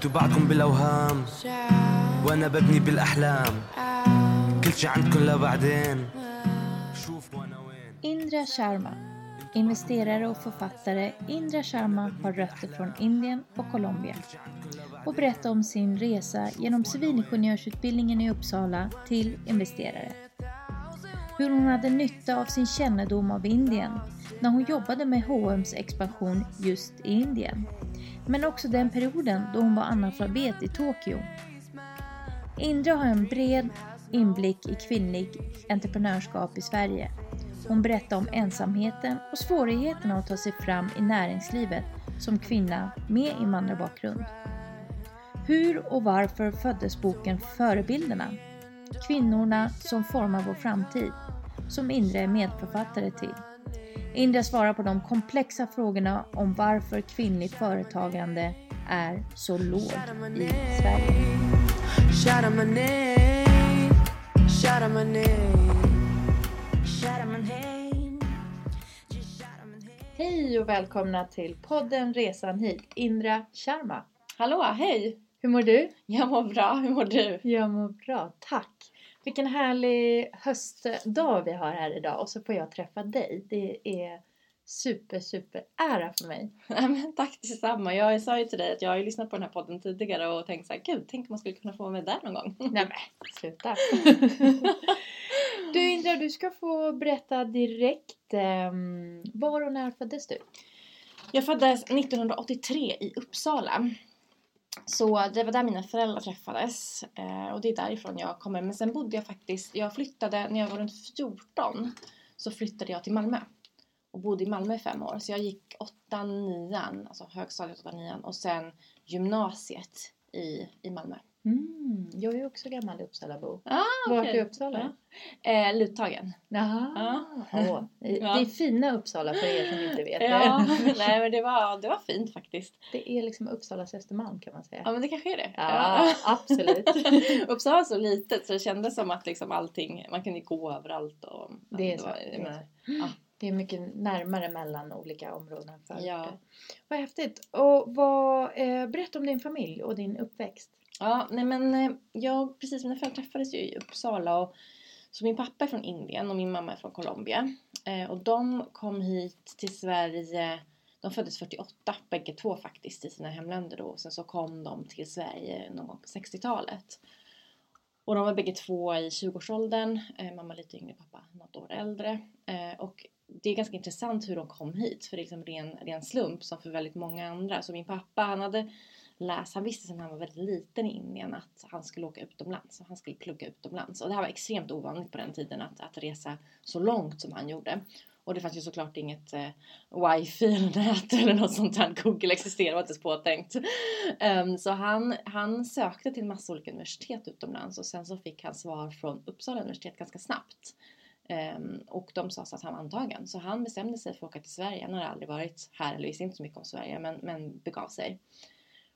انتوا بعدكم بالاوهام وانا ببني بالاحلام كل شي عندكم لبعدين شوف وانا وين Indra Sharma. Investerare och författare Indra Sharma har rötter från Indien och Colombia och berättar om sin resa genom civilingenjörsutbildningen i Uppsala till investerare. Hur hon hade nytta av sin kännedom av Indien när hon jobbade med H&M's expansion just i Indien. Men också den perioden då hon var analfabet i Tokyo. Indra har en bred inblick i kvinnlig entreprenörskap i Sverige. Hon berättar om ensamheten och svårigheterna att ta sig fram i näringslivet som kvinna med invandrarbakgrund. Hur och varför föddes boken Förebilderna? Kvinnorna som formar vår framtid, som Indra är medförfattare till. Indra svarar på de komplexa frågorna om varför kvinnligt företagande är så lågt i Sverige. Hej och välkomna till podden Resan hit, Indra Sharma. Hallå, hej! Hur mår du? Jag mår bra, hur mår du? Jag mår bra, tack. Vilken härlig höstdag vi har här idag och så får jag träffa dig. Det är super, super ära för mig. Nej, men tack detsamma. Jag sa ju till dig att jag har ju lyssnat på den här podden tidigare och tänkt så här, gud, tänk om man skulle kunna få vara med där någon gång. Nej men, sluta. du Indra, du ska få berätta direkt. Um, var och när föddes du? Jag föddes 1983 i Uppsala. Så det var där mina föräldrar träffades eh, och det är därifrån jag kommer. Men sen bodde jag faktiskt, jag flyttade när jag var runt 14 så flyttade jag till Malmö och bodde i Malmö i fem år. Så jag gick 8 9 alltså högstadiet 8 9 och sen gymnasiet i, i Malmö. Mm, jag är också gammal Uppsalabo. Ah, Vart okej. i Uppsala? Ja. Eh, Luthagen. Jaha. Ja. Åh, det Ja. det är fina Uppsala för er som inte vet Ja, det. nej men det var, det var fint faktiskt. Det är liksom Uppsalas Östermalm kan man säga. Ja men det kanske är det. Ja, absolut. Uppsala var så litet så det kändes som att liksom allting, man kunde gå överallt och... Det är ja, så. Det men- ja. Det är mycket närmare mellan olika områden. För Ja. Vad häftigt. Och vad, eh, berätta om din familj och din uppväxt. Ja, nej men eh, jag, precis mina föräldrar träffades ju i Uppsala och så min pappa är från Indien och min mamma är från Colombia. Eh, och de kom hit till Sverige, de föddes 48 bägge två faktiskt i sina hemländer då. Och sen så kom de till Sverige någon gång på 60-talet. Och de var bägge två i 20-årsåldern, eh, mamma lite yngre, pappa något år äldre. Eh, och det är ganska intressant hur de kom hit för det är liksom ren, ren slump som för väldigt många andra. Så min pappa han hade läsa, han visste sedan han var väldigt liten i Indien att han skulle åka utomlands och han skulle plugga utomlands. Och det här var extremt ovanligt på den tiden att, att resa så långt som han gjorde. Och det fanns ju såklart inget eh, wifi eller nät eller något sånt där. Google existerade var inte ens påtänkt. Um, så han, han sökte till massa olika universitet utomlands och sen så fick han svar från Uppsala universitet ganska snabbt. Um, och de sa så att han var antagen. Så han bestämde sig för att åka till Sverige. Han hade aldrig varit här eller visste inte så mycket om Sverige men, men begav sig.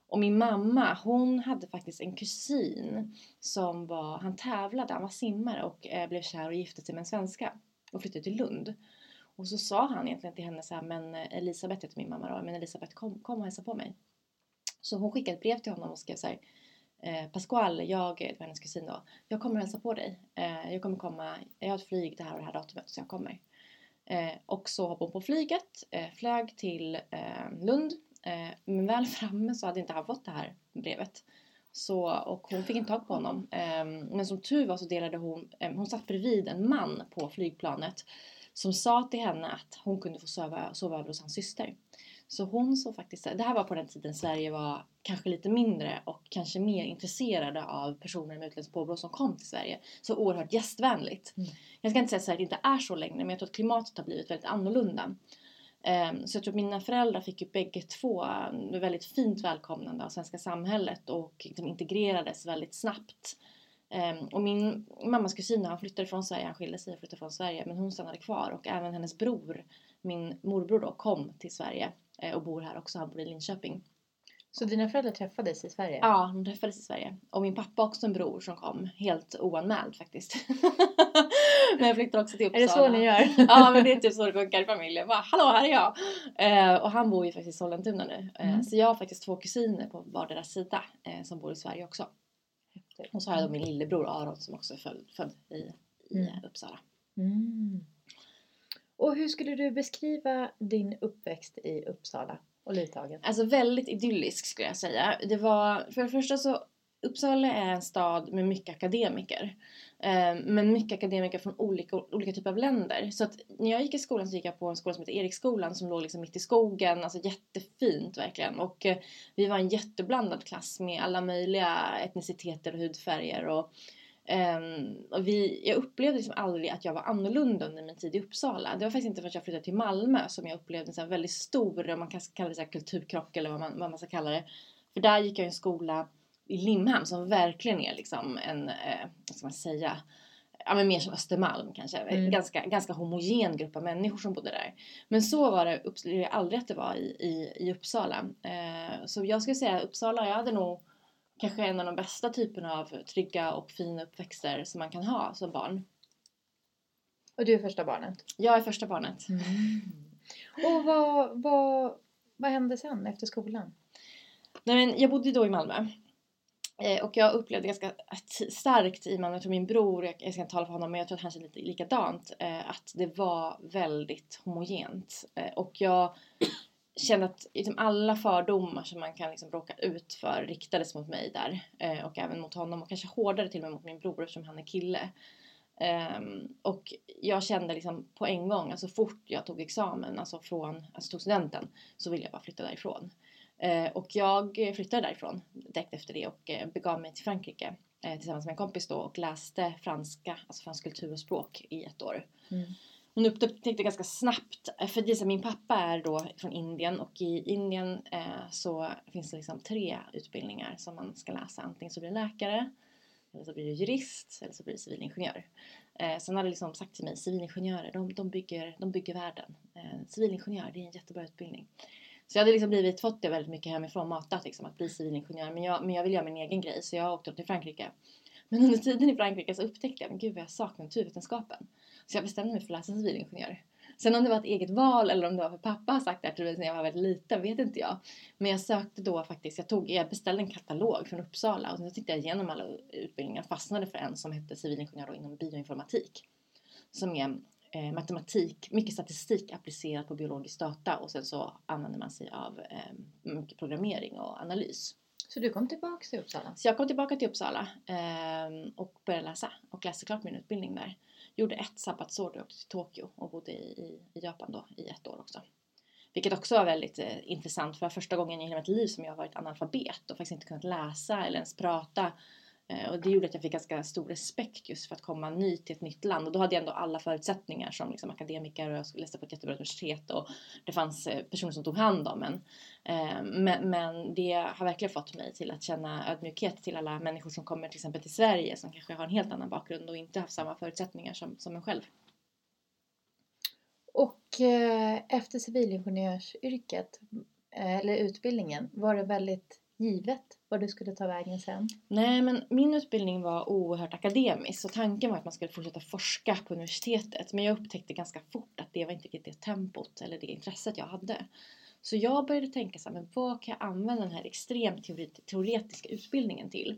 Och min mamma, hon hade faktiskt en kusin som var, han tävlade, han var simmare och eh, blev kär och gifte sig med en svenska och flyttade till Lund. Och så sa han egentligen till henne så här, men eh, Elisabeth heter min mamma då, men Elisabeth kom, kom och hälsa på mig. Så hon skickade ett brev till honom och skrev så här, eh, Pasquale, jag, eh, det var hennes kusin då, jag kommer hälsa på dig. Eh, jag kommer komma, jag har ett flyg det här och det här datumet så jag kommer. Eh, och så hoppade hon på flyget, eh, flög till eh, Lund. Eh, men väl framme så hade inte han fått det här brevet. Så, och hon fick inte tag på honom. Eh, men som tur var så delade hon, eh, hon satt bredvid en man på flygplanet som sa till henne att hon kunde få sova, sova över hos hans syster. Så hon såg faktiskt, det här var på den tiden Sverige var kanske lite mindre och kanske mer intresserade av personer med utländskt påbrå som kom till Sverige. Så oerhört gästvänligt. Mm. Jag ska inte säga att Sverige inte är så längre men jag tror att klimatet har blivit väldigt annorlunda. Ehm, Så jag tror att mina föräldrar fick ju bägge två eh, väldigt fint välkomnande av svenska samhället och liksom integrerades väldigt snabbt. Ehm, Och min mammas kusin han flyttade från Sverige, han skilde sig och flyttade från Sverige men hon stannade kvar och även hennes bror, min morbror då, kom till Sverige eh, och bor här också, han bor i Linköping. Så dina föräldrar träffades i Sverige? Ja, de träffades i Sverige. Och min pappa har också en bror som kom, helt oanmäld faktiskt. men jag flyttade också till Är Uppsala. det så ni gör? ja men det är typ så det funkar i familjen. Bara, Hallå här är jag! Eh, och han bor ju faktiskt i Sollentuna nu. Eh, Mm. Så jag har faktiskt två kusiner på vardera sida eh, som bor i Sverige också. Och så har jag då min lillebror Aron som också är född, född i, i Mm. Uppsala. Mm. Och hur skulle du beskriva din uppväxt i Uppsala och Luthagen? Alltså väldigt idyllisk skulle jag säga. Det var, för det första så Uppsala är en stad med mycket akademiker. Eh, men mycket akademiker från olika, olika typer av länder. Så att när jag gick i skolan så gick jag på en skola som heter Eriksskolan som låg liksom mitt i skogen. Alltså jättefint verkligen. Och eh, vi var en jätteblandad klass med alla möjliga etniciteter och hudfärger. Och, ehm, och vi, jag upplevde liksom aldrig att jag var annorlunda under min tid i Uppsala. Det var faktiskt inte förrän jag flyttade till Malmö som jag upplevde en väldigt stor, om man kan kalla det så här kulturkrock eller vad man, vad man ska kalla det. För där gick jag i en skola i Limhamn som verkligen är liksom en, eh, vad ska man säga, ja men mer som Östermalm kanske. Mm. ganska, ganska homogen grupp av människor som bodde där. Men så var det, upplevde jag aldrig att det var i, i, i Uppsala. Eh, så jag skulle säga Uppsala, jag hade nog kanske en av de bästa typerna av trygga och fina uppväxter som man kan ha som barn. Och du är första barnet? Jag är första barnet. Och vad, vad, vad hände sen efter skolan? Nej, men jag bodde då i Malmö. Eh, och jag upplevde ganska starkt i Malmö, jag tror min bror, jag, ska inte tala för honom men jag tror att han känner lite likadant, eh, att det var väldigt homogent. Eh, och jag kände att liksom, alla fördomar som man kan liksom, råka ut för riktades mot mig där. Och även mot honom och kanske hårdare till och med mot min bror eftersom han är kille. Ehm, och jag kände liksom på en gång, alltså fort jag tog examen, alltså från, alltså tog studenten, så ville jag bara flytta därifrån. Eh, och jag flyttade därifrån direkt efter det och eh, begav mig till Frankrike eh, tillsammans med en kompis då och läste franska, alltså fransk kultur och språk i ett år. Mm. Hon upptäckte ganska snabbt, för det min pappa är då från Indien och i Indien eh, så finns det liksom tre utbildningar som man ska läsa. Antingen så blir det läkare, eller så blir det jurist, eller så blir det civilingenjör. Eh, sen hade liksom sagt till mig, civilingenjörer, de, de, bygger, de bygger världen. Eh, civilingenjör, det är en jättebra utbildning. Så jag hade liksom blivit, fått det väldigt mycket hemifrån, matat liksom, att bli civilingenjör. Men jag, men jag vill göra min egen grej, så jag åkte till Frankrike. Men under tiden i Frankrike så upptäckte jag, men gud vad jag saknar naturvetenskapen. Så jag bestämde mig för att läsa civilingenjör. Sen om det var ett eget val eller om det var för pappa har sagt det här till mig när jag var väldigt liten vet inte jag. Men jag sökte då faktiskt, jag, tog, jag beställde en katalog från Uppsala och sen tittade jag igenom alla utbildningar och fastnade för en som hette civilingenjör inom bioinformatik. Som är eh, matematik, mycket statistik applicerat på biologisk data och sen så använder man sig av eh, mycket programmering och analys. Så du kom tillbaka till Uppsala? Så jag kom tillbaka till Uppsala eh, och började läsa och läste klart min utbildning där. Gjorde ett sabbatsår då jag åkte till Tokyo och bodde i, i, i Japan då i ett år också. Vilket också var väldigt eh, intressant för första gången i hela mitt liv som jag varit analfabet och faktiskt inte kunnat läsa eller ens prata. Eh, och det gjorde att jag fick ganska stor respekt just för att komma ny till ett nytt land. Och då hade jag ändå alla förutsättningar som liksom akademiker och jag skulle läsa på ett jättebra universitet och det fanns eh, personer som tog hand om en. Eh, men, men det har verkligen fått mig till att känna ödmjukhet till alla människor som kommer till exempel till Sverige som kanske har en helt annan bakgrund och inte haft samma förutsättningar som, som en själv. Och eh, efter civilingenjörsyrket, eller utbildningen, var det väldigt givet vad du skulle ta vägen sen? Nej, men min utbildning var oerhört akademisk så tanken var att man skulle fortsätta forska på universitetet. Men jag upptäckte ganska fort att det var inte riktigt det tempot eller det intresset jag hade. Så jag började tänka så här, men vad kan jag använda den här extremt teoretiska utbildningen till?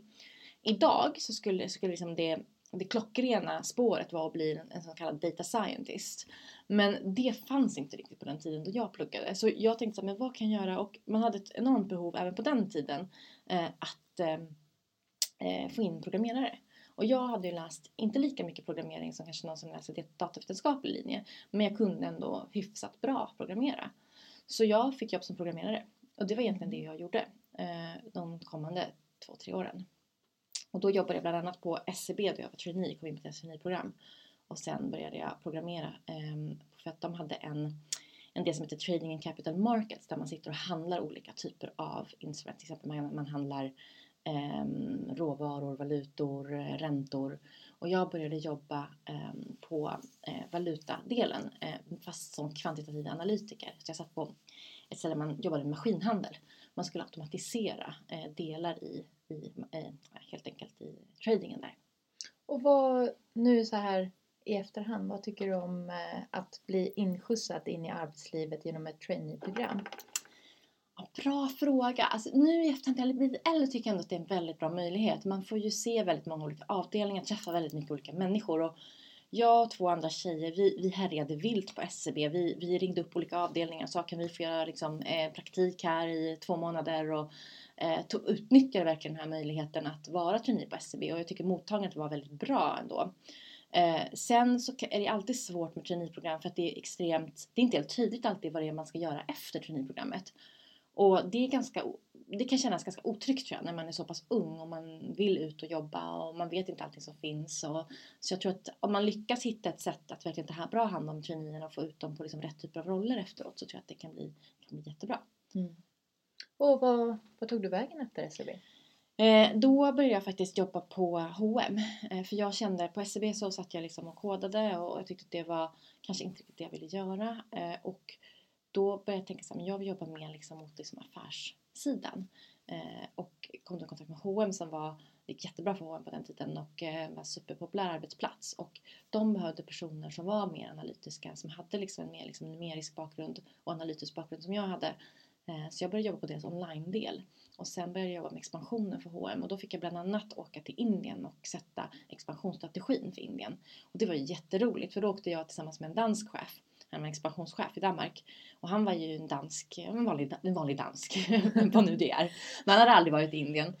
Idag så skulle, skulle liksom det, det klockrena spåret vara att bli en, en så kallad data scientist. Men det fanns inte riktigt på den tiden då jag pluggade. Så jag tänkte så här, men vad kan jag göra? Och man hade ett enormt behov även på den tiden eh, att eh, eh få in programmerare. Och jag hade ju läst, inte lika mycket programmering som kanske någon som läser datavetenskaplig linje, men jag kunde ändå hyfsat bra programmera. Så jag fick jobb som programmerare. Och det var egentligen det jag gjorde eh, de kommande två, tre åren. Och då jobbade jag bland annat på SCB då jag var trainee, kom in på ett traineeprogram. Och sen började jag programmera eh, för att de hade en, en del som heter Trading in Capital Markets där man sitter och handlar olika typer av instrument. Till exempel man, man handlar eh, råvaror, valutor, räntor. Och jag började jobba eh, på eh, valutadelen eh, fast som kvantitativ analytiker. Så jag satt på ett ställe där man jobbade med maskinhandel. Man skulle automatisera eh, delar i, i eh, helt enkelt i tradingen där. Och vad, nu så här i efterhand, vad tycker du om eh, att bli inskjutsad in i arbetslivet genom ett traineeprogram? Bra fråga. Alltså, nu i efterhand, jag lite äldre, tycker jag ändå att det är en väldigt bra möjlighet. Man får ju se väldigt många olika avdelningar, träffa väldigt mycket olika människor. Och jag och två andra tjejer, vi, vi härjade vilt på SCB. Vi, vi ringde upp olika avdelningar och sa kan vi få göra liksom, eh, praktik här i två månader. Och eh, tog, utnyttjade verkligen den här möjligheten att vara trainee på SCB. Och jag tycker mottagandet var väldigt bra ändå. Eh, sen så är det alltid svårt med traineeprogram för att det är extremt, det är inte helt tydligt alltid vad det är man ska göra efter traineeprogrammet. Och det är ganska, det kan kännas ganska otryggt tror jag när man är så pass ung och man vill ut och jobba och man vet inte allting som finns. Och, så jag tror att om man lyckas hitta ett sätt att verkligen ta bra hand om traineerna och få ut dem på liksom rätt typer av roller efteråt så tror jag att det kan bli, kan bli jättebra. Mm. Och vad, vad tog du vägen efter SCB? Eh, då började jag faktiskt jobba på H&M eh, För jag kände, på SCB så satt jag liksom och kodade och jag tyckte att det var kanske inte riktigt det jag ville göra. Eh, och då började jag tänka så här, men jag vill jobba mer liksom mot liksom affärssidan. Eh, och kom i kontakt med H&M som var, det gick jättebra för H&M på den tiden och eh, var en superpopulär arbetsplats. Och de behövde personer som var mer analytiska, som hade liksom en mer liksom numerisk bakgrund och analytisk bakgrund som jag hade. Eh, så jag började jobba på deras online-del. Och sen började jag jobba med expansionen för H&M och då fick jag bland annat åka till Indien och sätta expansionsstrategin för Indien. Och det var ju jätteroligt för då åkte jag tillsammans med en dansk chef han var expansionschef i Danmark. Och han var ju en dansk, en vanlig, en vanlig dansk, vad nu det är. Men han hade aldrig varit i Indien.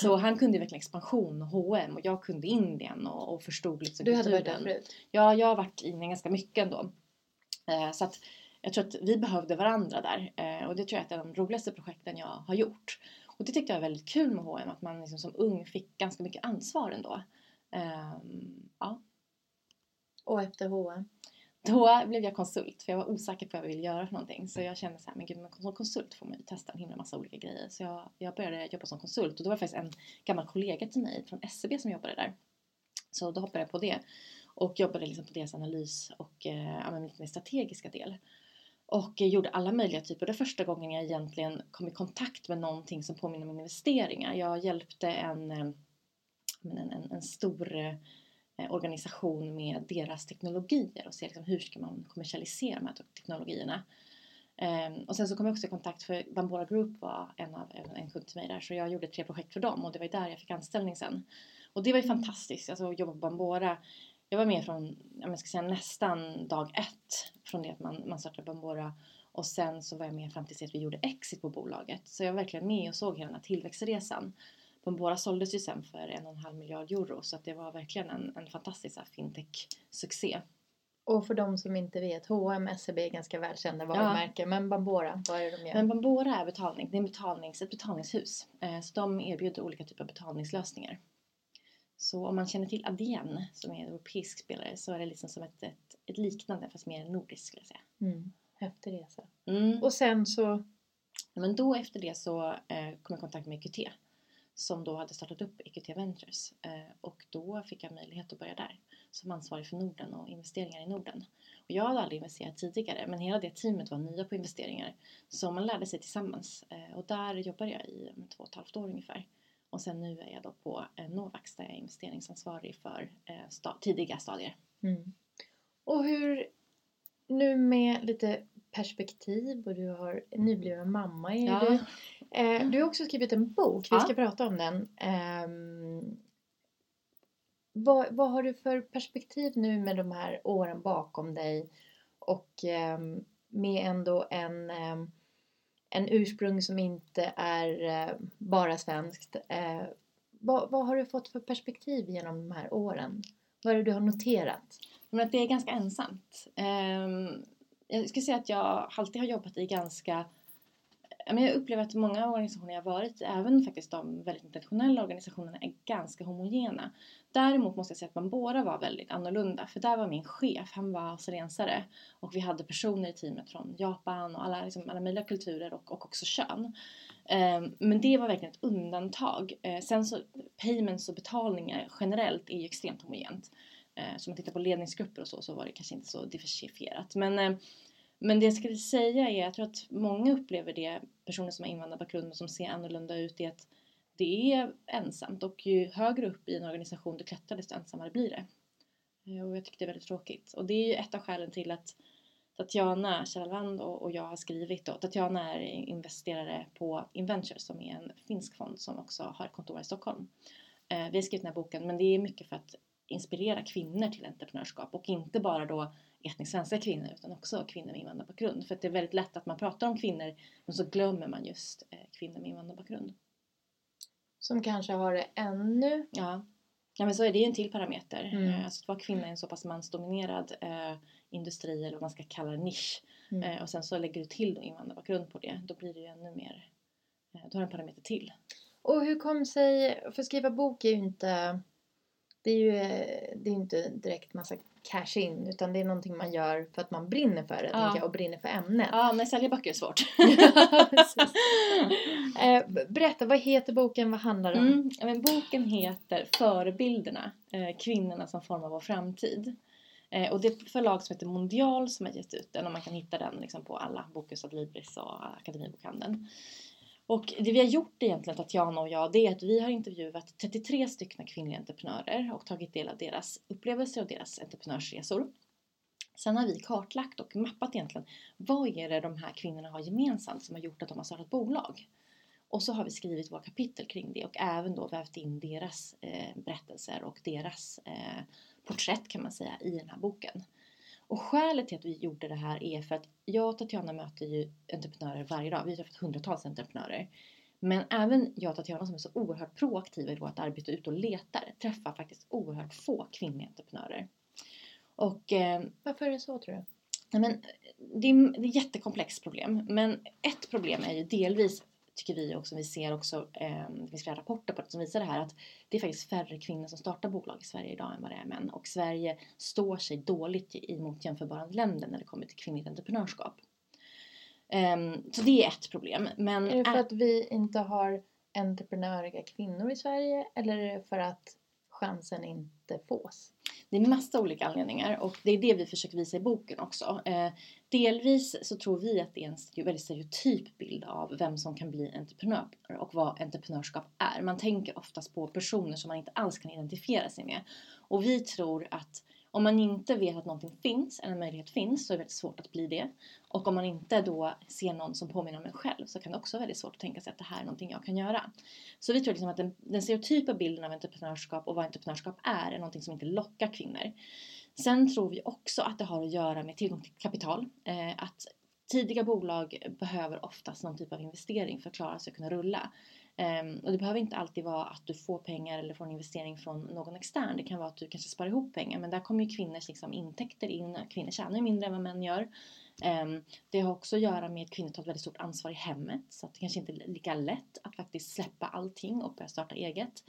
Så han kunde verkligen expansion och H&M och jag kunde Indien och, och förstod liksom Du hade varit där förut? Ja, jag har varit i Indien ganska mycket ändå. Eh, så att jag tror att vi behövde varandra där. Eh, och det tror jag är ett av de roligaste projekten jag har gjort. Och det tyckte jag var väldigt kul med H&M att man liksom som ung fick ganska mycket ansvar ändå. Eh, ja. Och efter H&M? Då blev jag konsult för jag var osäker på vad jag ville göra för någonting. Så jag kände så här, men gud, men som konsult får man ju testa en himla massa olika grejer. Så jag, jag började jobba som konsult och då var det faktiskt en gammal kollega till mig från SCB som jobbade där. Så då hoppade jag på det och jobbade liksom på deras analys och eh, lite mer strategiska del. Och gjorde alla möjliga typer. Det var första gången jag egentligen kom i kontakt med någonting som påminner om investeringar. Jag hjälpte en, eh, en, en, en stor eh, organisation med deras teknologier och se liksom hur ska man kommersialisera de här teknologierna. Um, och sen så kom jag också i kontakt för Bambora Group var en, av, en kund till mig där så jag gjorde tre projekt för dem och det var där jag fick anställning sen. Och det var ju fantastiskt, alltså att jobba på Bambora. Jag var med från, jag ska säga nästan dag ett från det att man, man startade Bambora och sen så var jag med fram till att vi gjorde exit på bolaget. Så jag var verkligen med och såg hela den här tillväxtresan. Bombora såldes ju sen för en och en halv miljard euro så att det var verkligen en, en fantastisk fintech-succé. Och för de som inte vet, H&M, SEB är ganska välkända varumärken. Ja. Men Bambora, vad är det de gör? Men Bambora är betalning, det är betalnings, ett betalningshus. Eh, så de erbjuder olika typer av betalningslösningar. Så om man känner till Adyen som är en europeisk spelare så är det liksom som ett, ett, ett liknande fast mer nordiskt skulle jag säga. Mm. Häftig resa. Mm. Och sen så? Men då efter det så eh, kom jag i kontakt med EQT som då hade startat upp EQT Ventures eh, och då fick jag möjlighet att börja där som ansvarig för Norden och investeringar i Norden. Och jag hade aldrig investerat tidigare men hela det teamet var nya på investeringar så man lärde sig tillsammans eh, och där jobbade jag i två och ett halvt år ungefär. Och sen nu är jag då på eh, Novax där jag är investeringsansvarig för sta tidiga stadier. Mm. Och hur, nu med lite perspektiv och du har nybliven mamma är Ja. du. Eh, du har också skrivit en bok, vi Ja. ska prata om den. Ehm, vad, vad har du för perspektiv nu med de här åren bakom dig och ehm, med ändå en, ehm, en ursprung som inte är eh, bara svenskt. Eh, vad, vad har du fått för perspektiv genom de här åren? Vad är det du har noterat? Men att det är ganska ensamt. Ehm, jag skulle säga att jag alltid har jobbat i ganska men Jag upplever att många organisationer jag varit i, även faktiskt de väldigt internationella organisationerna, är ganska homogena. Däremot måste jag säga att Bambora var väldigt annorlunda. För där var min chef, han var alltså australiensare. Och vi hade personer i teamet från Japan och alla, liksom, alla möjliga kulturer och, och också kön. Ehm, men det var verkligen ett undantag. Eh, sen så, payments och betalningar generellt är ju extremt homogent. Eh, så om man tittar på ledningsgrupper och så, så var det kanske inte så diversifierat. Men, ehm, men det jag skulle säga är, jag tror att många upplever det, personer som har invandrarbakgrund och som ser annorlunda ut, är att det är ensamt och ju högre upp i en organisation du klättrar desto ensammare blir det. Eh, och jag tycker det är väldigt tråkigt. Och det är ju ett av skälen till att Tatjana Kjellvand och, och jag har skrivit. Och Tatjana är investerare på Inventures som är en finsk fond som också har kontor i Stockholm. Eh, vi har skrivit den här boken men det är mycket för att inspirera kvinnor till entreprenörskap och inte bara då etniskt svenska kvinnor utan också kvinnor med invandrarbakgrund. För att det är väldigt lätt att man pratar om kvinnor men så glömmer man just eh, kvinnor med invandrarbakgrund. Som kanske har det ännu Ja. ja, men så är det ju en till parameter. Mm. Eh, Alltså att vara kvinna i en så pass mansdominerad eh, industri eller vad man ska kalla det, nisch. Mm. Eh, och sen så lägger du till då invandrarbakgrund på det. Då blir det ju ännu mer. Eh, då har du en parameter till. Och hur kom sig, för skriva bok är ju inte, det är ju eh, det är inte direkt massa cash in utan det är någonting man gör för att man brinner för det Ja. jag, och brinner för ämnet. Ja, men sälja böcker är svårt. Eh, berätta, vad heter boken, vad handlar det om? Mm, ja, men boken heter Förebilderna, eh, kvinnorna som formar vår framtid. Och det är ett förlag som heter Mondial som har gett ut den och man kan hitta den liksom, på alla Bokus Adlibris och Akademibokhandeln. Och det vi har gjort egentligen, Tatjana och jag, det är att vi har intervjuat 33 stycken kvinnliga entreprenörer och tagit del av deras upplevelser och deras entreprenörsresor. Sen har vi kartlagt och mappat egentligen vad är det de här kvinnorna har gemensamt som har gjort att de har startat bolag. Och så har vi skrivit våra kapitel kring det och även då vävt in deras eh, berättelser och deras eh, porträtt kan man säga i den här boken. Och skälet till att vi gjorde det här är för att jag och Tatjana möter ju entreprenörer varje dag. Vi har träffat hundratals entreprenörer. Men även jag och Tatjana som är så oerhört proaktiva i vårt arbete ute och letar träffar faktiskt oerhört få kvinnliga entreprenörer. Och eh, Varför är det så tror du? Men det, är, det är ett jättekomplext problem. Men ett problem är ju delvis, tycker vi och som vi ser också, eh, det finns flera rapporter på det som visar det här, att det är faktiskt färre kvinnor som startar bolag i Sverige idag än vad det är män. Och Sverige står sig dåligt emot jämförbara länder när det kommer till kvinnligt entreprenörskap. Ehm, så det är ett problem. Men Är det för att vi inte har entreprenöriga kvinnor i Sverige eller är det för att chansen inte fås? Det är massa olika anledningar och det är det vi försöker visa i boken också. Eh, delvis så tror vi att det är en väldigt stereotyp bild av vem som kan bli entreprenör och vad entreprenörskap är. Man tänker oftast på personer som man inte alls kan identifiera sig med. Och vi tror att om man inte vet att någonting finns, eller en möjlighet finns, så är det väldigt svårt att bli det. Och om man inte då ser någon som påminner om en själv så kan det också vara väldigt svårt att tänka sig att det här är någonting jag kan göra. Så vi tror liksom att den, den stereotypa bilden av entreprenörskap och vad entreprenörskap är, är någonting som inte lockar kvinnor. Sen tror vi också att det har att göra med tillgång till kapital. Eh, att tidiga bolag behöver oftast någon typ av investering för att klara sig och kunna rulla. Ehm, och det behöver inte alltid vara att du får pengar eller får en investering från någon extern. Det kan vara att du kanske sparar ihop pengar. Men där kommer ju kvinnors liksom, intäkter in. Kvinnor tjänar ju mindre än vad män gör. Ehm, det har också att göra med att kvinnor tar ett väldigt stort ansvar i hemmet. Så att det kanske inte är lika lätt att faktiskt släppa allting och börja starta eget.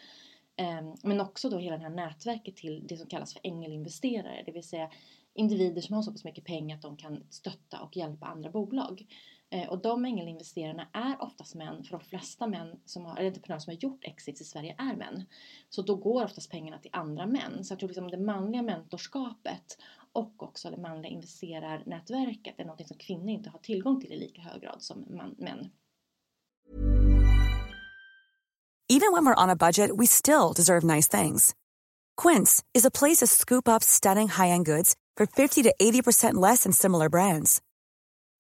Ehm, men också då hela det här nätverket till det som kallas för ängelinvesterare. Det vill säga individer som har så pass mycket pengar att de kan stötta och hjälpa andra bolag. Eh, och de ängelinvesterarna är oftast män, för de flesta män som har, eller entreprenörer som har gjort exits i Sverige är män. Så då går oftast pengarna till andra män. Så jag tror liksom det manliga mentorskapet och också det manliga investerarnätverket är något som kvinnor inte har tillgång till i lika hög grad som man, män. Even when we're on a budget, we still deserve nice things. Quince is a place to scoop up stunning high-end goods for 50 to 80% less than similar brands.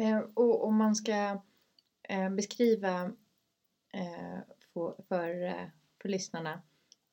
Eh, och om man ska eh, beskriva eh, för, för, eh, för lyssnarna,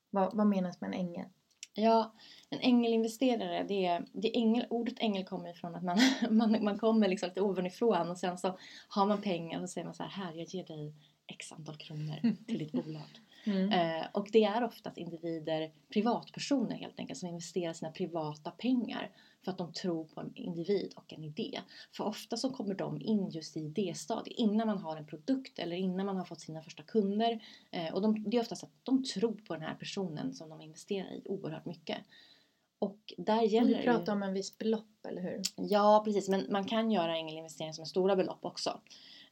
vad, vad menas med en ängel? Ja, en ängelinvesterare, det är, det är ängel, ordet ängel kommer ifrån att man, man, man kommer liksom lite ovanifrån och sen så har man pengar och så säger man så här, här jag ger dig x antal kronor till ditt bolag. Mm. Eh, och det är oftast individer, privatpersoner helt enkelt, som investerar sina privata pengar för att de tror på en individ och en idé. För ofta så kommer de in just i idéstadiet innan man har en produkt eller innan man har fått sina första kunder. Eh, och de, det är oftast att de tror på den här personen som de investerar i oerhört mycket. Och där gäller ju- pratar om en viss belopp, eller hur? Ja, precis. Men man kan göra ängelinvesteringar som är stora belopp också.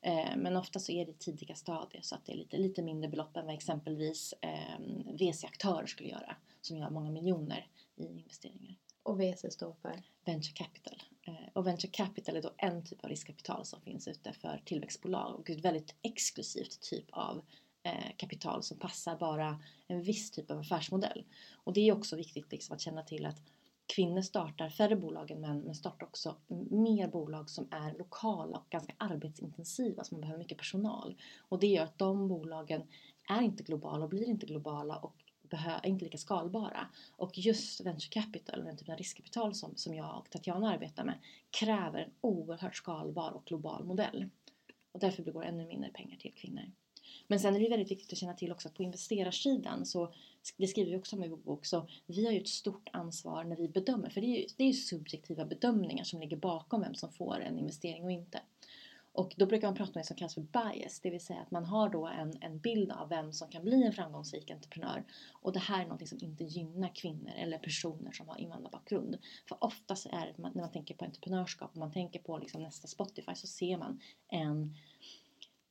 Eh, Men ofta så är det tidiga stadier så att det är lite, lite mindre belopp än vad exempelvis eh, VC-aktörer skulle göra som gör många miljoner i investeringar. Och VC står för? Venture capital. Eh, Och venture capital är då en typ av riskkapital som finns ute för tillväxtbolag och ett väldigt exklusivt typ av kapital som passar bara en viss typ av affärsmodell. Och det är också viktigt liksom att känna till att kvinnor startar färre bolag än män men startar också mer bolag som är lokala och ganska arbetsintensiva så man behöver mycket personal. Och det gör att de bolagen är inte globala och blir inte globala och är inte lika skalbara. Och just venture capital, den typen av riskkapital som, som jag och Tatjana arbetar med, kräver en oerhört skalbar och global modell. Och därför går det ännu mindre pengar till kvinnor. Men sen är det väldigt viktigt att känna till också att på investerarsidan så, det skriver vi också om i vår bok, så vi har ju ett stort ansvar när vi bedömer, för det är ju, det är ju subjektiva bedömningar som ligger bakom vem som får en investering och inte. Och då brukar man prata om det som kallas för bias, det vill säga att man har då en, en bild av vem som kan bli en framgångsrik entreprenör. Och det här är något som inte gynnar kvinnor eller personer som har invandrarbakgrund. För oftast är det när man tänker på entreprenörskap och man tänker på liksom nästa Spotify så ser man en,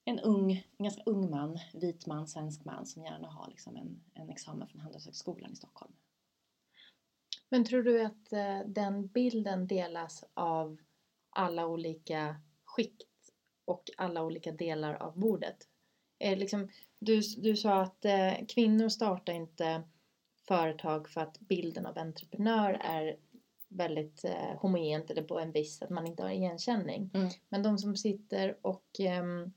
en ung, en ganska ung man, vit man, svensk man som gärna har liksom en, en examen från Handelshögskolan i Stockholm. Men tror du att eh, den bilden delas av alla olika skikt och alla olika delar av bordet? Eh, liksom, du, du sa att eh, kvinnor startar inte företag för att bilden av entreprenör är väldigt eh, homogent eller på en viss, att man inte har igenkänning. Mm. Men de som sitter och ehm,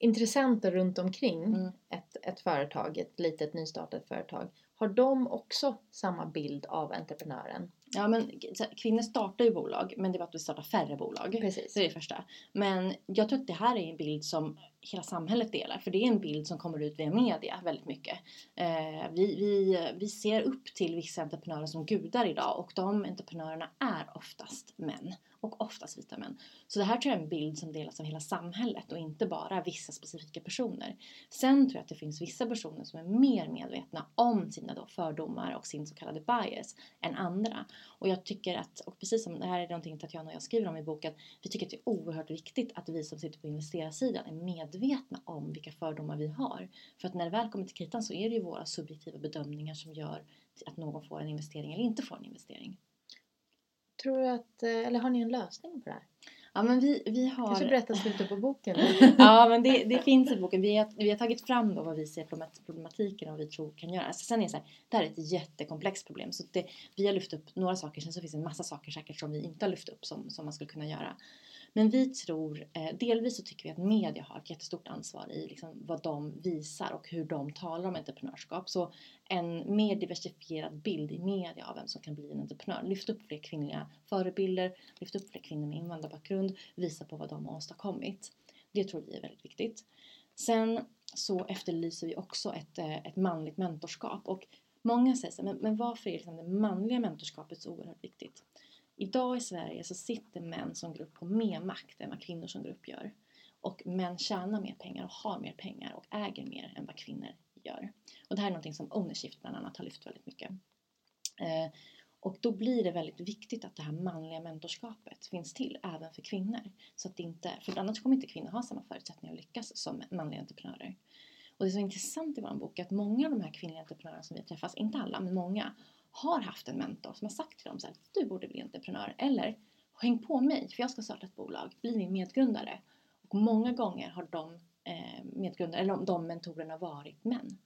intressenter runt omkring Mm. ett, ett företag, ett litet nystartat företag, har de också samma bild av entreprenören? Ja, men kvinnor startar ju bolag, men det bara att vi startar färre bolag. Precis. Det är det första. Men jag tror att det här är en bild som hela samhället delar. För det är en bild som kommer ut via media väldigt mycket. Eh, vi, vi, vi ser upp till vissa entreprenörer som gudar idag och de entreprenörerna är oftast män. Och oftast vita män. Så det här tror jag är en bild som delas av hela samhället och inte bara vissa specifika personer. Sen tror jag att det finns vissa personer som är mer medvetna om sina då fördomar och sin så kallade bias än andra. Och jag tycker att, och precis som det här är någonting Tatjana och jag skriver om i boken, vi tycker att det är oerhört viktigt att vi som sitter på investerarsidan är medvetna om vilka fördomar vi har. För att när det väl kommer till kritan så är det ju våra subjektiva bedömningar som gör att någon får en investering eller inte får en investering. Tror du att, eh, eller har ni en lösning på det här? Ja, men vi, vi har... Kanske berätta slutet på boken. ja, men det, det finns i boken. Vi har, vi har tagit fram då vad vi ser problemat- problematiken och vad vi tror kan göra. Alltså, sen är det så här, det här är ett jättekomplext problem. Så det, vi har lyft upp några saker, sen så finns det en massa saker säkert som vi inte har lyft upp som, som man skulle kunna göra. Men vi tror, eh, delvis så tycker vi att media har ett jättestort ansvar i liksom vad de visar och hur de talar om entreprenörskap. Så en mer diversifierad bild i media av vem som kan bli en entreprenör. Lyft upp fler kvinnliga förebilder, lyft upp fler kvinnor med invandrarbakgrund, visa på vad de har åstadkommit. Det tror vi är väldigt viktigt. Sen så efterlyser vi också ett, eh, ett manligt mentorskap och många säger så här, men, men varför är liksom det manliga mentorskapet så oerhört viktigt? Idag i Sverige så sitter män som grupp på mer makt än vad kvinnor som grupp gör. Och män tjänar mer pengar och har mer pengar och äger mer än vad kvinnor gör. Och det här är någonting som Ownershift bland annat har lyft väldigt mycket. Eh, och då blir det väldigt viktigt att det här manliga mentorskapet finns till även för kvinnor. Så att det inte, för annars kommer inte kvinnor ha samma förutsättningar att lyckas som manliga entreprenörer. Och det som är intressant i vår bok är att många av de här kvinnliga entreprenörerna som vi träffas, inte alla men många, har haft en mentor som har sagt till dem så här, du borde bli entreprenör eller häng på mig för jag ska starta ett bolag, bli min medgrundare. Och många gånger har de eh, medgrundare, eller de mentorerna varit män.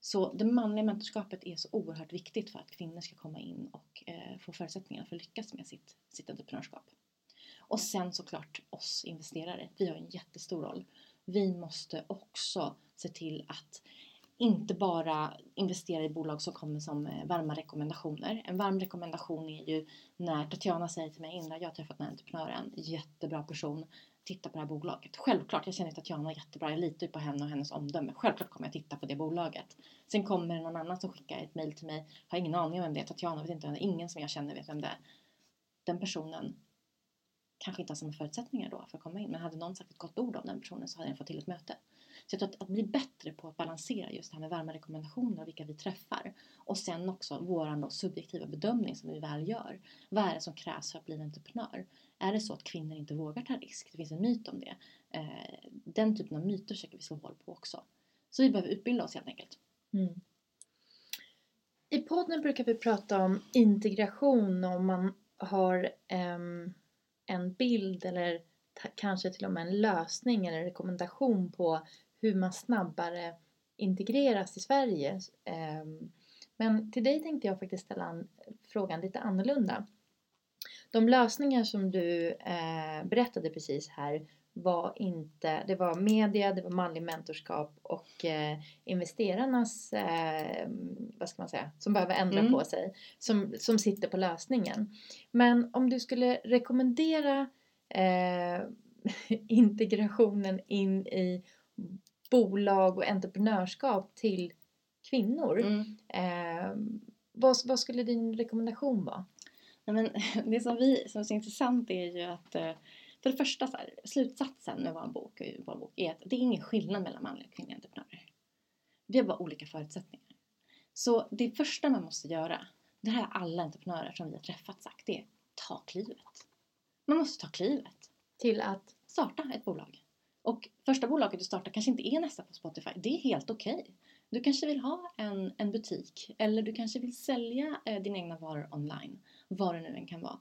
Så det manliga mentorskapet är så oerhört viktigt för att kvinnor ska komma in och eh, få förutsättningar för att lyckas med sitt, sitt entreprenörskap. Och sen såklart oss investerare, vi har en jättestor roll. Vi måste också se till att inte bara investera i bolag som kommer som eh, varma rekommendationer. En varm rekommendation är ju när Tatjana säger till mig, innan jag har träffat den här entreprenören, jättebra person, titta på det här bolaget. Självklart, jag känner Tatjana jättebra, jag litar ju på henne och hennes omdöme. Självklart kommer jag titta på det bolaget. Sen kommer det någon annan som skickar ett mail till mig, har ingen aning om vem det är, Tatjana vet inte vem det är, ingen som jag känner vet vem det är. Den personen kanske inte har samma förutsättningar då för att komma in, men hade någon sagt ett gott ord om den personen så hade den fått till ett möte. Så jag tror att, att bli bättre på att balansera just det här med varma rekommendationer och vilka vi träffar. Och sen också våran då subjektiva bedömning som vi väl gör. Vad är det som krävs för att bli en entreprenör? Är det så att kvinnor inte vågar ta risk? Det finns en myt om det. Eh, den typen av myter försöker vi slå hål på också. Så vi behöver utbilda oss helt enkelt. Mm. I podden brukar vi prata om integration om man har um, en bild eller kanske till och med en lösning eller rekommendation på hur man snabbare integreras i Sverige. Em, Men till dig tänkte jag faktiskt ställa frågan lite annorlunda. De lösningar som du eh, berättade precis här var inte, det var media, det var manlig mentorskap och eh, investerarnas, eh, vad ska man säga, som behöver ändra Mm. på sig, som, som sitter på lösningen. Men om du skulle rekommendera eh, integrationen in i bolag och entreprenörskap till kvinnor, eh, vad, vad skulle din rekommendation vara? Nej, men det som, vi, som är så intressant är ju att eh, för det första så här, slutsatsen med vår bok, vår bok är att det är ingen skillnad mellan manliga och kvinnliga entreprenörer. Vi har bara olika förutsättningar. Så det första man måste göra, det här har alla entreprenörer som vi har träffat sagt, det är ta klivet. Man måste ta klivet. Till att Starta ett bolag. Och första bolaget du startar kanske inte är nästa på Spotify. Det är helt okej. Du kanske vill ha en, en butik eller du kanske vill sälja eh, dina egna varor online. Vad det nu än kan vara.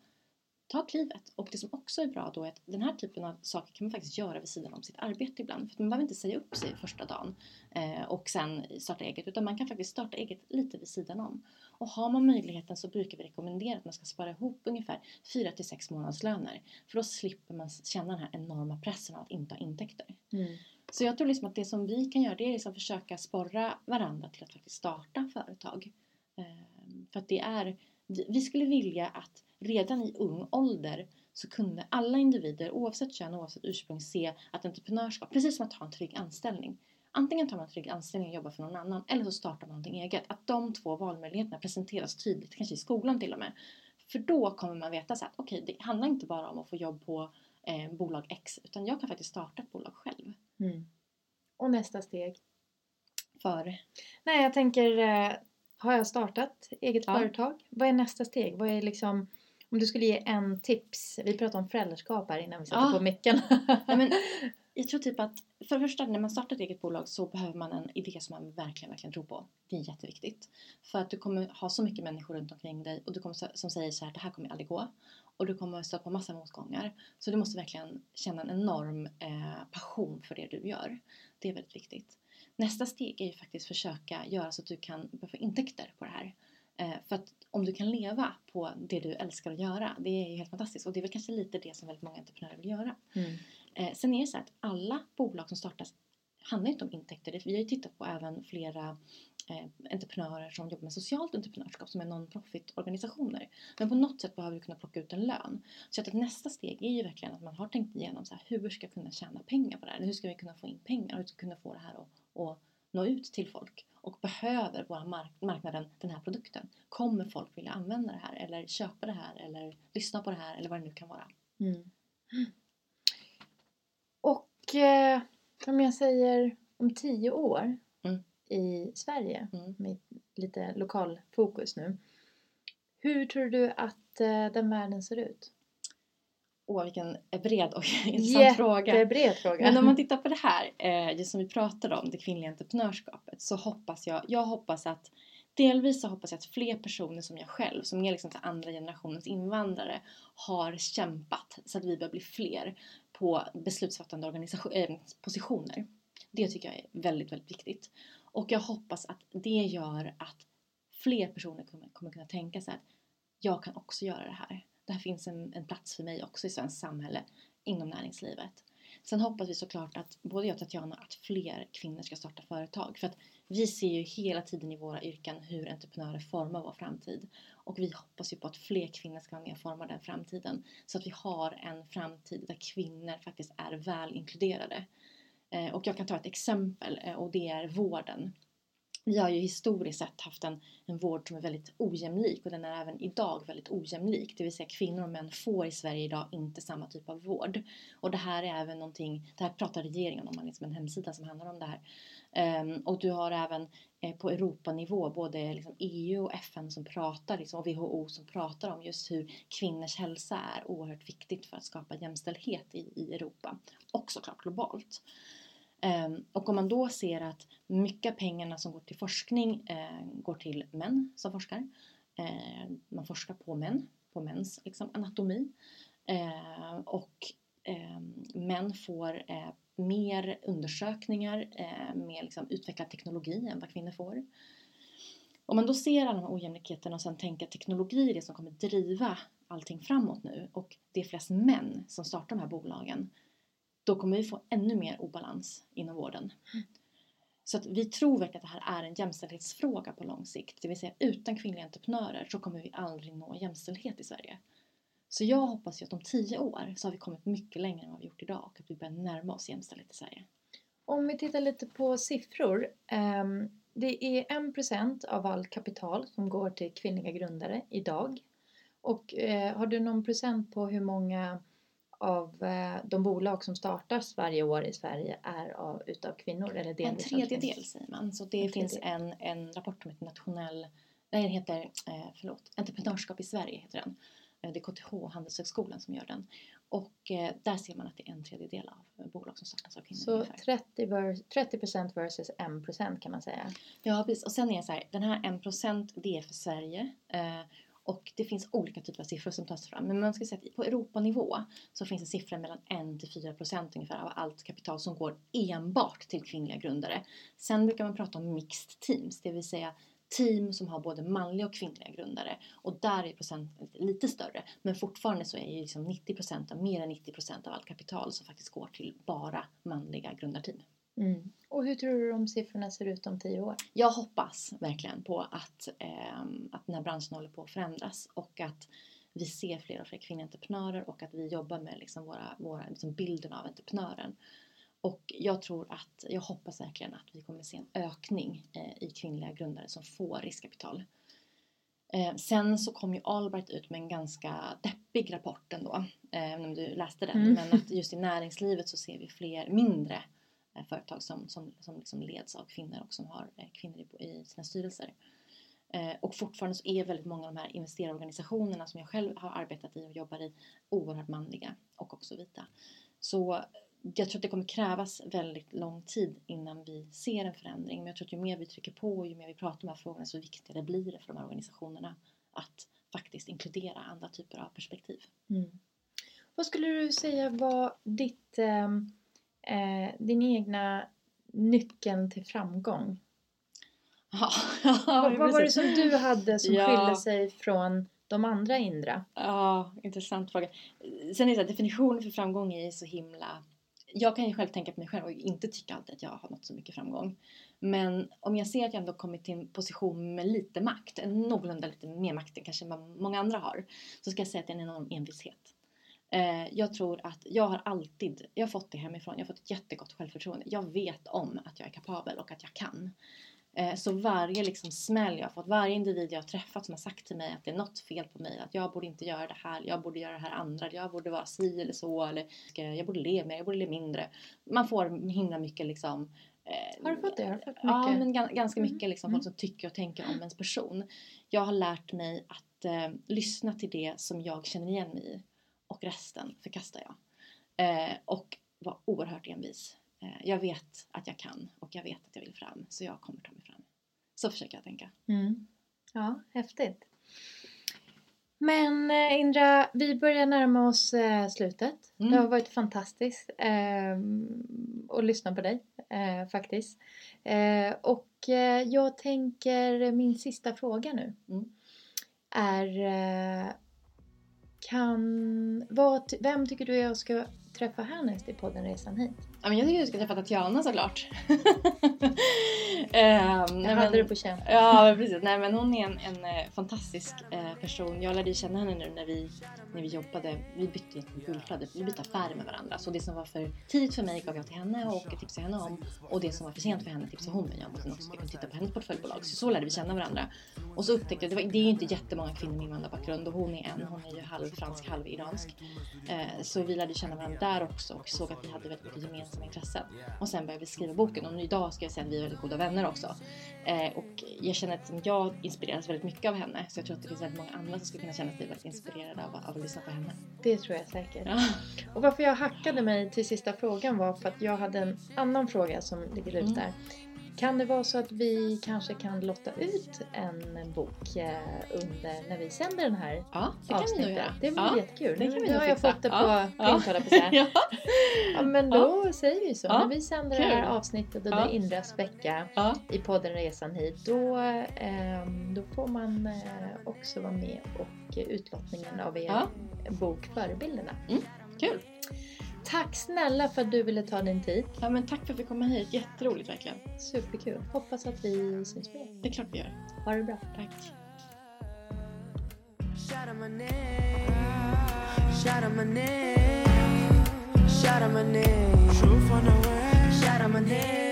Ta klivet. Och det som också är bra då är att den här typen av saker kan man faktiskt göra vid sidan om sitt arbete ibland. För man behöver inte säga upp sig första dagen eh, och sen starta eget. Utan man kan faktiskt starta eget lite vid sidan om. Och har man möjligheten så brukar vi rekommendera att man ska spara ihop ungefär 4 till 6 månadslöner. För då slipper man känna den här enorma pressen av att inte ha intäkter. Så jag tror liksom att det som vi kan göra det är liksom försöka sporra varandra till att faktiskt starta företag. Ehm, För att det är, vi vi skulle vilja att redan i ung ålder så kunde alla individer oavsett kön och oavsett ursprung se att entreprenörskap, precis som att ha en trygg anställning. Antingen tar man en trygg anställning och jobbar för någon annan eller så startar man någonting eget. Att de två valmöjligheterna presenteras tydligt, kanske i skolan till och med. För då kommer man veta så att okej, det handlar inte bara om att få jobb på eh, bolag X utan jag kan faktiskt starta ett bolag själv. Mm. Och nästa steg? För Nej, jag tänker, eh, har jag startat eget Ja. företag? Vad är nästa steg? Vad är liksom, om du skulle ge en tips, vi pratade om föräldraskap här innan vi satte Ja. på micken. Nej, men Jag tror typ att för det första när man startar ett eget bolag så behöver man en idé som man verkligen, verkligen tror på. Det är jätteviktigt. För att du kommer ha så mycket människor runt omkring dig och du kommer som säger så här, det här kommer aldrig gå. Och du kommer stöta på massa motgångar. Så du måste verkligen känna en enorm eh, passion för det du gör. Det är väldigt viktigt. Nästa steg är ju faktiskt försöka göra så att du kan få intäkter på det här. Eh, för att om du kan leva på det du älskar att göra, det är ju helt fantastiskt. Och det är väl kanske lite det som väldigt många entreprenörer vill göra. Eh, sen är det så att alla bolag som startas handlar inte om intäkter. Vi har ju tittat på även flera eh, entreprenörer som jobbar med socialt entreprenörskap som är non-profit organisationer. Men på något sätt behöver vi kunna plocka ut en lön. Så att nästa steg är ju verkligen att man har tänkt igenom så här, hur ska jag kunna tjäna pengar på det här? Hur ska vi kunna få in pengar? Hur ska vi kunna få det här att, att nå ut till folk? Och behöver vår mark- marknaden den här produkten? Kommer folk vilja använda det här eller köpa det här eller lyssna på det här eller vad det nu kan vara? Mm. Och eh, om jag säger om tio år Mm. i Sverige Mm. med lite lokal fokus nu. Hur tror du att eh, den världen ser ut? Åh, vilken bred och intressant fråga. Jättebred fråga. Men om man tittar på det här, eh, just som vi pratade om, det kvinnliga entreprenörskapet, så hoppas jag, jag hoppas att Delvis så hoppas jag att fler personer som jag själv, som är liksom andra generationens invandrare, har kämpat så att vi börjar bli fler på beslutsfattande eh, positioner. Det tycker jag är väldigt, väldigt viktigt. Och jag hoppas att det gör att fler personer kommer, kommer kunna tänka sig att jag kan också göra det här. Där finns en, en plats för mig också i svenskt samhälle inom näringslivet. Sen hoppas vi såklart att både jag och Tatjana att fler kvinnor ska starta företag. För att vi ser ju hela tiden i våra yrken hur entreprenörer formar vår framtid. Och vi hoppas ju på att fler kvinnor ska vara med och forma den framtiden. Så att vi har en framtid där kvinnor faktiskt är väl inkluderade. Eh, och jag kan ta ett exempel eh, och det är vården. Vi har ju historiskt sett haft en, en vård som är väldigt ojämlik och den är även idag väldigt ojämlik. Det vill säga kvinnor och män får i Sverige idag inte samma typ av vård. Och det här är även någonting, det här pratar regeringen om, man liksom en hemsida som handlar om det här. Um, och du har även eh, på Europanivå både liksom EU och FN som pratar, liksom, och WHO som pratar om just hur kvinnors hälsa är oerhört viktigt för att skapa jämställdhet i, i Europa. Och såklart globalt. Ehm, och om man då ser att mycket av pengarna som går till forskning eh, går till män som forskar. Eh, man forskar på män, på mäns liksom, anatomi. Eh, och ehm, män får mer undersökningar mer med liksom, utvecklad teknologi än vad kvinnor får. Om man då ser alla de här ojämlikheterna och sen tänker att teknologi är det som kommer driva allting framåt nu och det är flest män som startar de här bolagen då kommer vi få ännu mer obalans inom vården. Så att vi tror verkligen att det här är en jämställdhetsfråga på lång sikt. Det vill säga utan kvinnliga entreprenörer så kommer vi aldrig nå jämställdhet i Sverige. Så jag hoppas ju att om tio år så har vi kommit mycket längre än vad vi gjort idag och att vi börjar närma oss jämställdhet i Sverige. Om vi tittar lite på siffror. ehm, det är 1% av all kapital som går till kvinnliga grundare idag. Och eh, har du någon procent på hur många av eh, de bolag som startas varje år i Sverige är av, utav kvinnor? Eller En delvis tredjedel säger man. Så det En finns en, en rapport som heter nationell, nej, den heter, eh, förlåt, Entreprenörskap i Sverige heter den. Eh, Det är KTH, Handelshögskolan som gör den. Och där ser man att det är en tredjedel av bolag som startas av kvinnor. Så ungefär. 30, vers- 30% versus 1% kan man säga. Ja, precis. Och sen är det så här, den här 1% det är för Sverige. Och det finns olika typer av siffror som tas fram. Men man ska säga att på Europanivå så finns det siffror mellan 1 till 4 procent ungefär av allt kapital som går enbart till kvinnliga grundare. Sen brukar man prata om mixed teams, det vill säga team som har både manliga och kvinnliga grundare. Och där är procenten lite större. Men fortfarande så är ju liksom 90% av, mer än 90 procent av allt kapital som faktiskt går till bara manliga grundarteam. Mm. Och hur tror du de siffrorna ser ut om 10 år? Jag hoppas verkligen på att, ehm, att den här branschen håller på att förändras och att vi ser fler och fler kvinnliga entreprenörer och att vi jobbar med liksom våra, våra liksom bilden av entreprenören. Och jag tror att, jag hoppas verkligen att vi kommer se en ökning eh, i kvinnliga grundare som får riskkapital. Eh, sen så kom ju Albright ut med en ganska deppig rapport ändå, eh, om du läste den. Mm. Men att just i näringslivet så ser vi fler mindre eh, Eh, företag som, som, som liksom leds av kvinnor och som har eh, kvinnor i, i sina styrelser. Eh, och fortfarande så är väldigt många av de här investerarorganisationerna som jag själv har arbetat i och jobbar i oerhört manliga och också vita. Så jag tror att det kommer krävas väldigt lång tid innan vi ser en förändring. Men jag tror att ju mer vi trycker på och ju mer vi pratar om de här frågorna så viktigare blir det för de här organisationerna att faktiskt inkludera andra typer av perspektiv. Mm. Vad skulle du säga var ditt, eh, eh, din egna nyckeln till framgång? Ja, vad, vad var det som du hade som Ja. skilde sig från de andra Indra? Ja, intressant fråga. Sen är det så definitionen för framgång är så himla... Jag kan ju själv tänka på mig själv och inte tycka alltid att jag har nått så mycket framgång. Men om jag ser att jag ändå kommit till en position med lite makt, någorlunda lite mer makt än kanske vad många andra har, så ska jag säga att det är en enorm envishet. Eh, Jag tror att jag har alltid, jag har fått det hemifrån, jag har fått ett jättegott självförtroende. Jag vet om att jag är kapabel och att jag kan. Eh, Så varje liksom smäll jag har fått, varje individ jag har träffat som har sagt till mig att det är något fel på mig, att jag borde inte göra det här, jag borde göra det här andra, jag borde vara si eller så, eller jag borde le mer, jag borde le mindre. Man får himla mycket liksom eh, Har du fått det? Har du fått Ja, men gan- ganska Mm. mycket liksom Mm. folk som tycker och tänker om ens person. Jag har lärt mig att eh, lyssna till det som jag känner igen mig i och resten förkastar jag. Eh, och var oerhört envis. Eh, jag vet att jag kan och jag vet att jag vill fram så jag kommer ta mig fram. Så försöker jag tänka. Mm. Ja, häftigt. Men eh, Indra, vi börjar närma oss eh, slutet. Mm. Det har varit fantastiskt eh, att lyssna på dig eh, faktiskt. Eh, och eh, jag tänker min sista fråga nu Mm. är kan, vad, vem tycker du jag ska träffa härnäst i podden Resan hit? Ja, men jag tycker du ska träffa Tatjana såklart. Ehm, Jag hade det på känn. Ja, precis. Nej, men hon är en, en eh, fantastisk eh, person. Jag lärde känna henne nu när vi, när vi jobbade. Vi bytte guldflöde, vi bytte affärer med varandra. Så det som var för tidigt för mig gav jag till henne och tipsade henne om. Och det som var för sent för henne tipsade hon mig om. Och sen också titta på hennes portföljbolag. Så så lärde vi känna varandra. Och så upptäckte jag, det, var, det är ju inte jättemånga kvinnor med invandrarbakgrund och hon är en. Hon är ju halv fransk, halv iransk. Eh, så vi lärde känna varandra där också och såg att vi hade väldigt mycket gemensamma intressen. Och sen började vi skriva boken och idag ska jag säga att vi är väldigt goda vänner också. Eh, och jag känner att jag inspireras väldigt mycket av henne. Så jag tror att det finns väldigt många andra som skulle kunna känna sig väldigt inspirerade av, av att lyssna på henne. Det tror jag säkert. Ja. Och varför jag hackade mig till sista frågan var för att jag hade en annan fråga som ligger Mm. ute där. Kan det vara så att vi kanske kan lotta ut en bok eh, under när vi sänder den här Ja, det kan vi nog göra. Det vore ja. jättekul. det kan vi nu har jag fått det på Ja, print, ja. höll jag på ja. Ja, men då säger vi så. Ja, När vi sänder det här kul. avsnittet och Ja. Indras vecka Ja. i podden Resan hit, då, ehm, då får man eh, också vara med och eh, utlottningen av er Ja. bok Förebilderna. Kul! Tack snälla för att du ville ta din tid. Ja, men tack för att vi komma hit. Jätteroligt verkligen. Superkul. Hoppas att vi syns mer. Det är klart vi gör. Ha det bra. Tack. Shout out my name.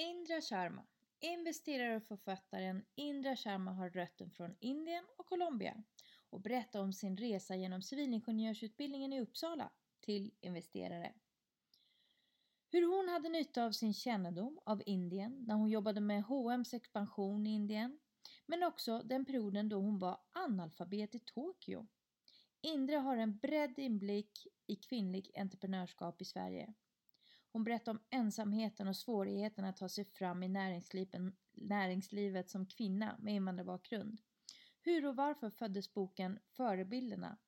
Indra Sharma. Investerare och författaren Indra Sharma har rötter från Indien och Colombia och berättar om sin resa genom civilingenjörsutbildningen i Uppsala till investerare. Hur hon hade nytta av sin kännedom av Indien när hon jobbade med H&M's expansion i Indien, men också den perioden då hon var analfabet i Tokyo. Indra har en bredd inblick i kvinnlig entreprenörskap i Sverige. Hon berättar om ensamheten och svårigheten att ta sig fram i näringslivet, näringslivet som kvinna med invandrarbakgrund. Hur och varför föddes boken Förebilderna?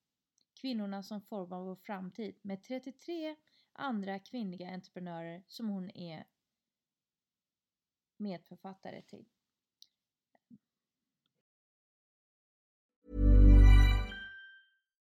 Kvinnorna som formar vår framtid med 33 andra kvinnliga entreprenörer som hon är medförfattare till.